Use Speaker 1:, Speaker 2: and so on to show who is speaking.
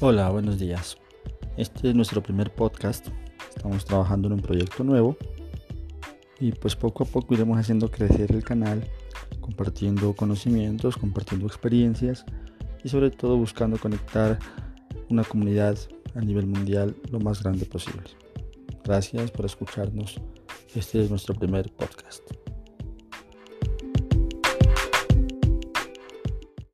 Speaker 1: Hola, buenos días. Este es nuestro primer podcast. Estamos trabajando en un proyecto nuevo y pues poco a poco iremos haciendo crecer el canal, compartiendo conocimientos, compartiendo experiencias y sobre todo buscando conectar una comunidad a nivel mundial lo más grande posible. Gracias por escucharnos. Este es nuestro primer podcast.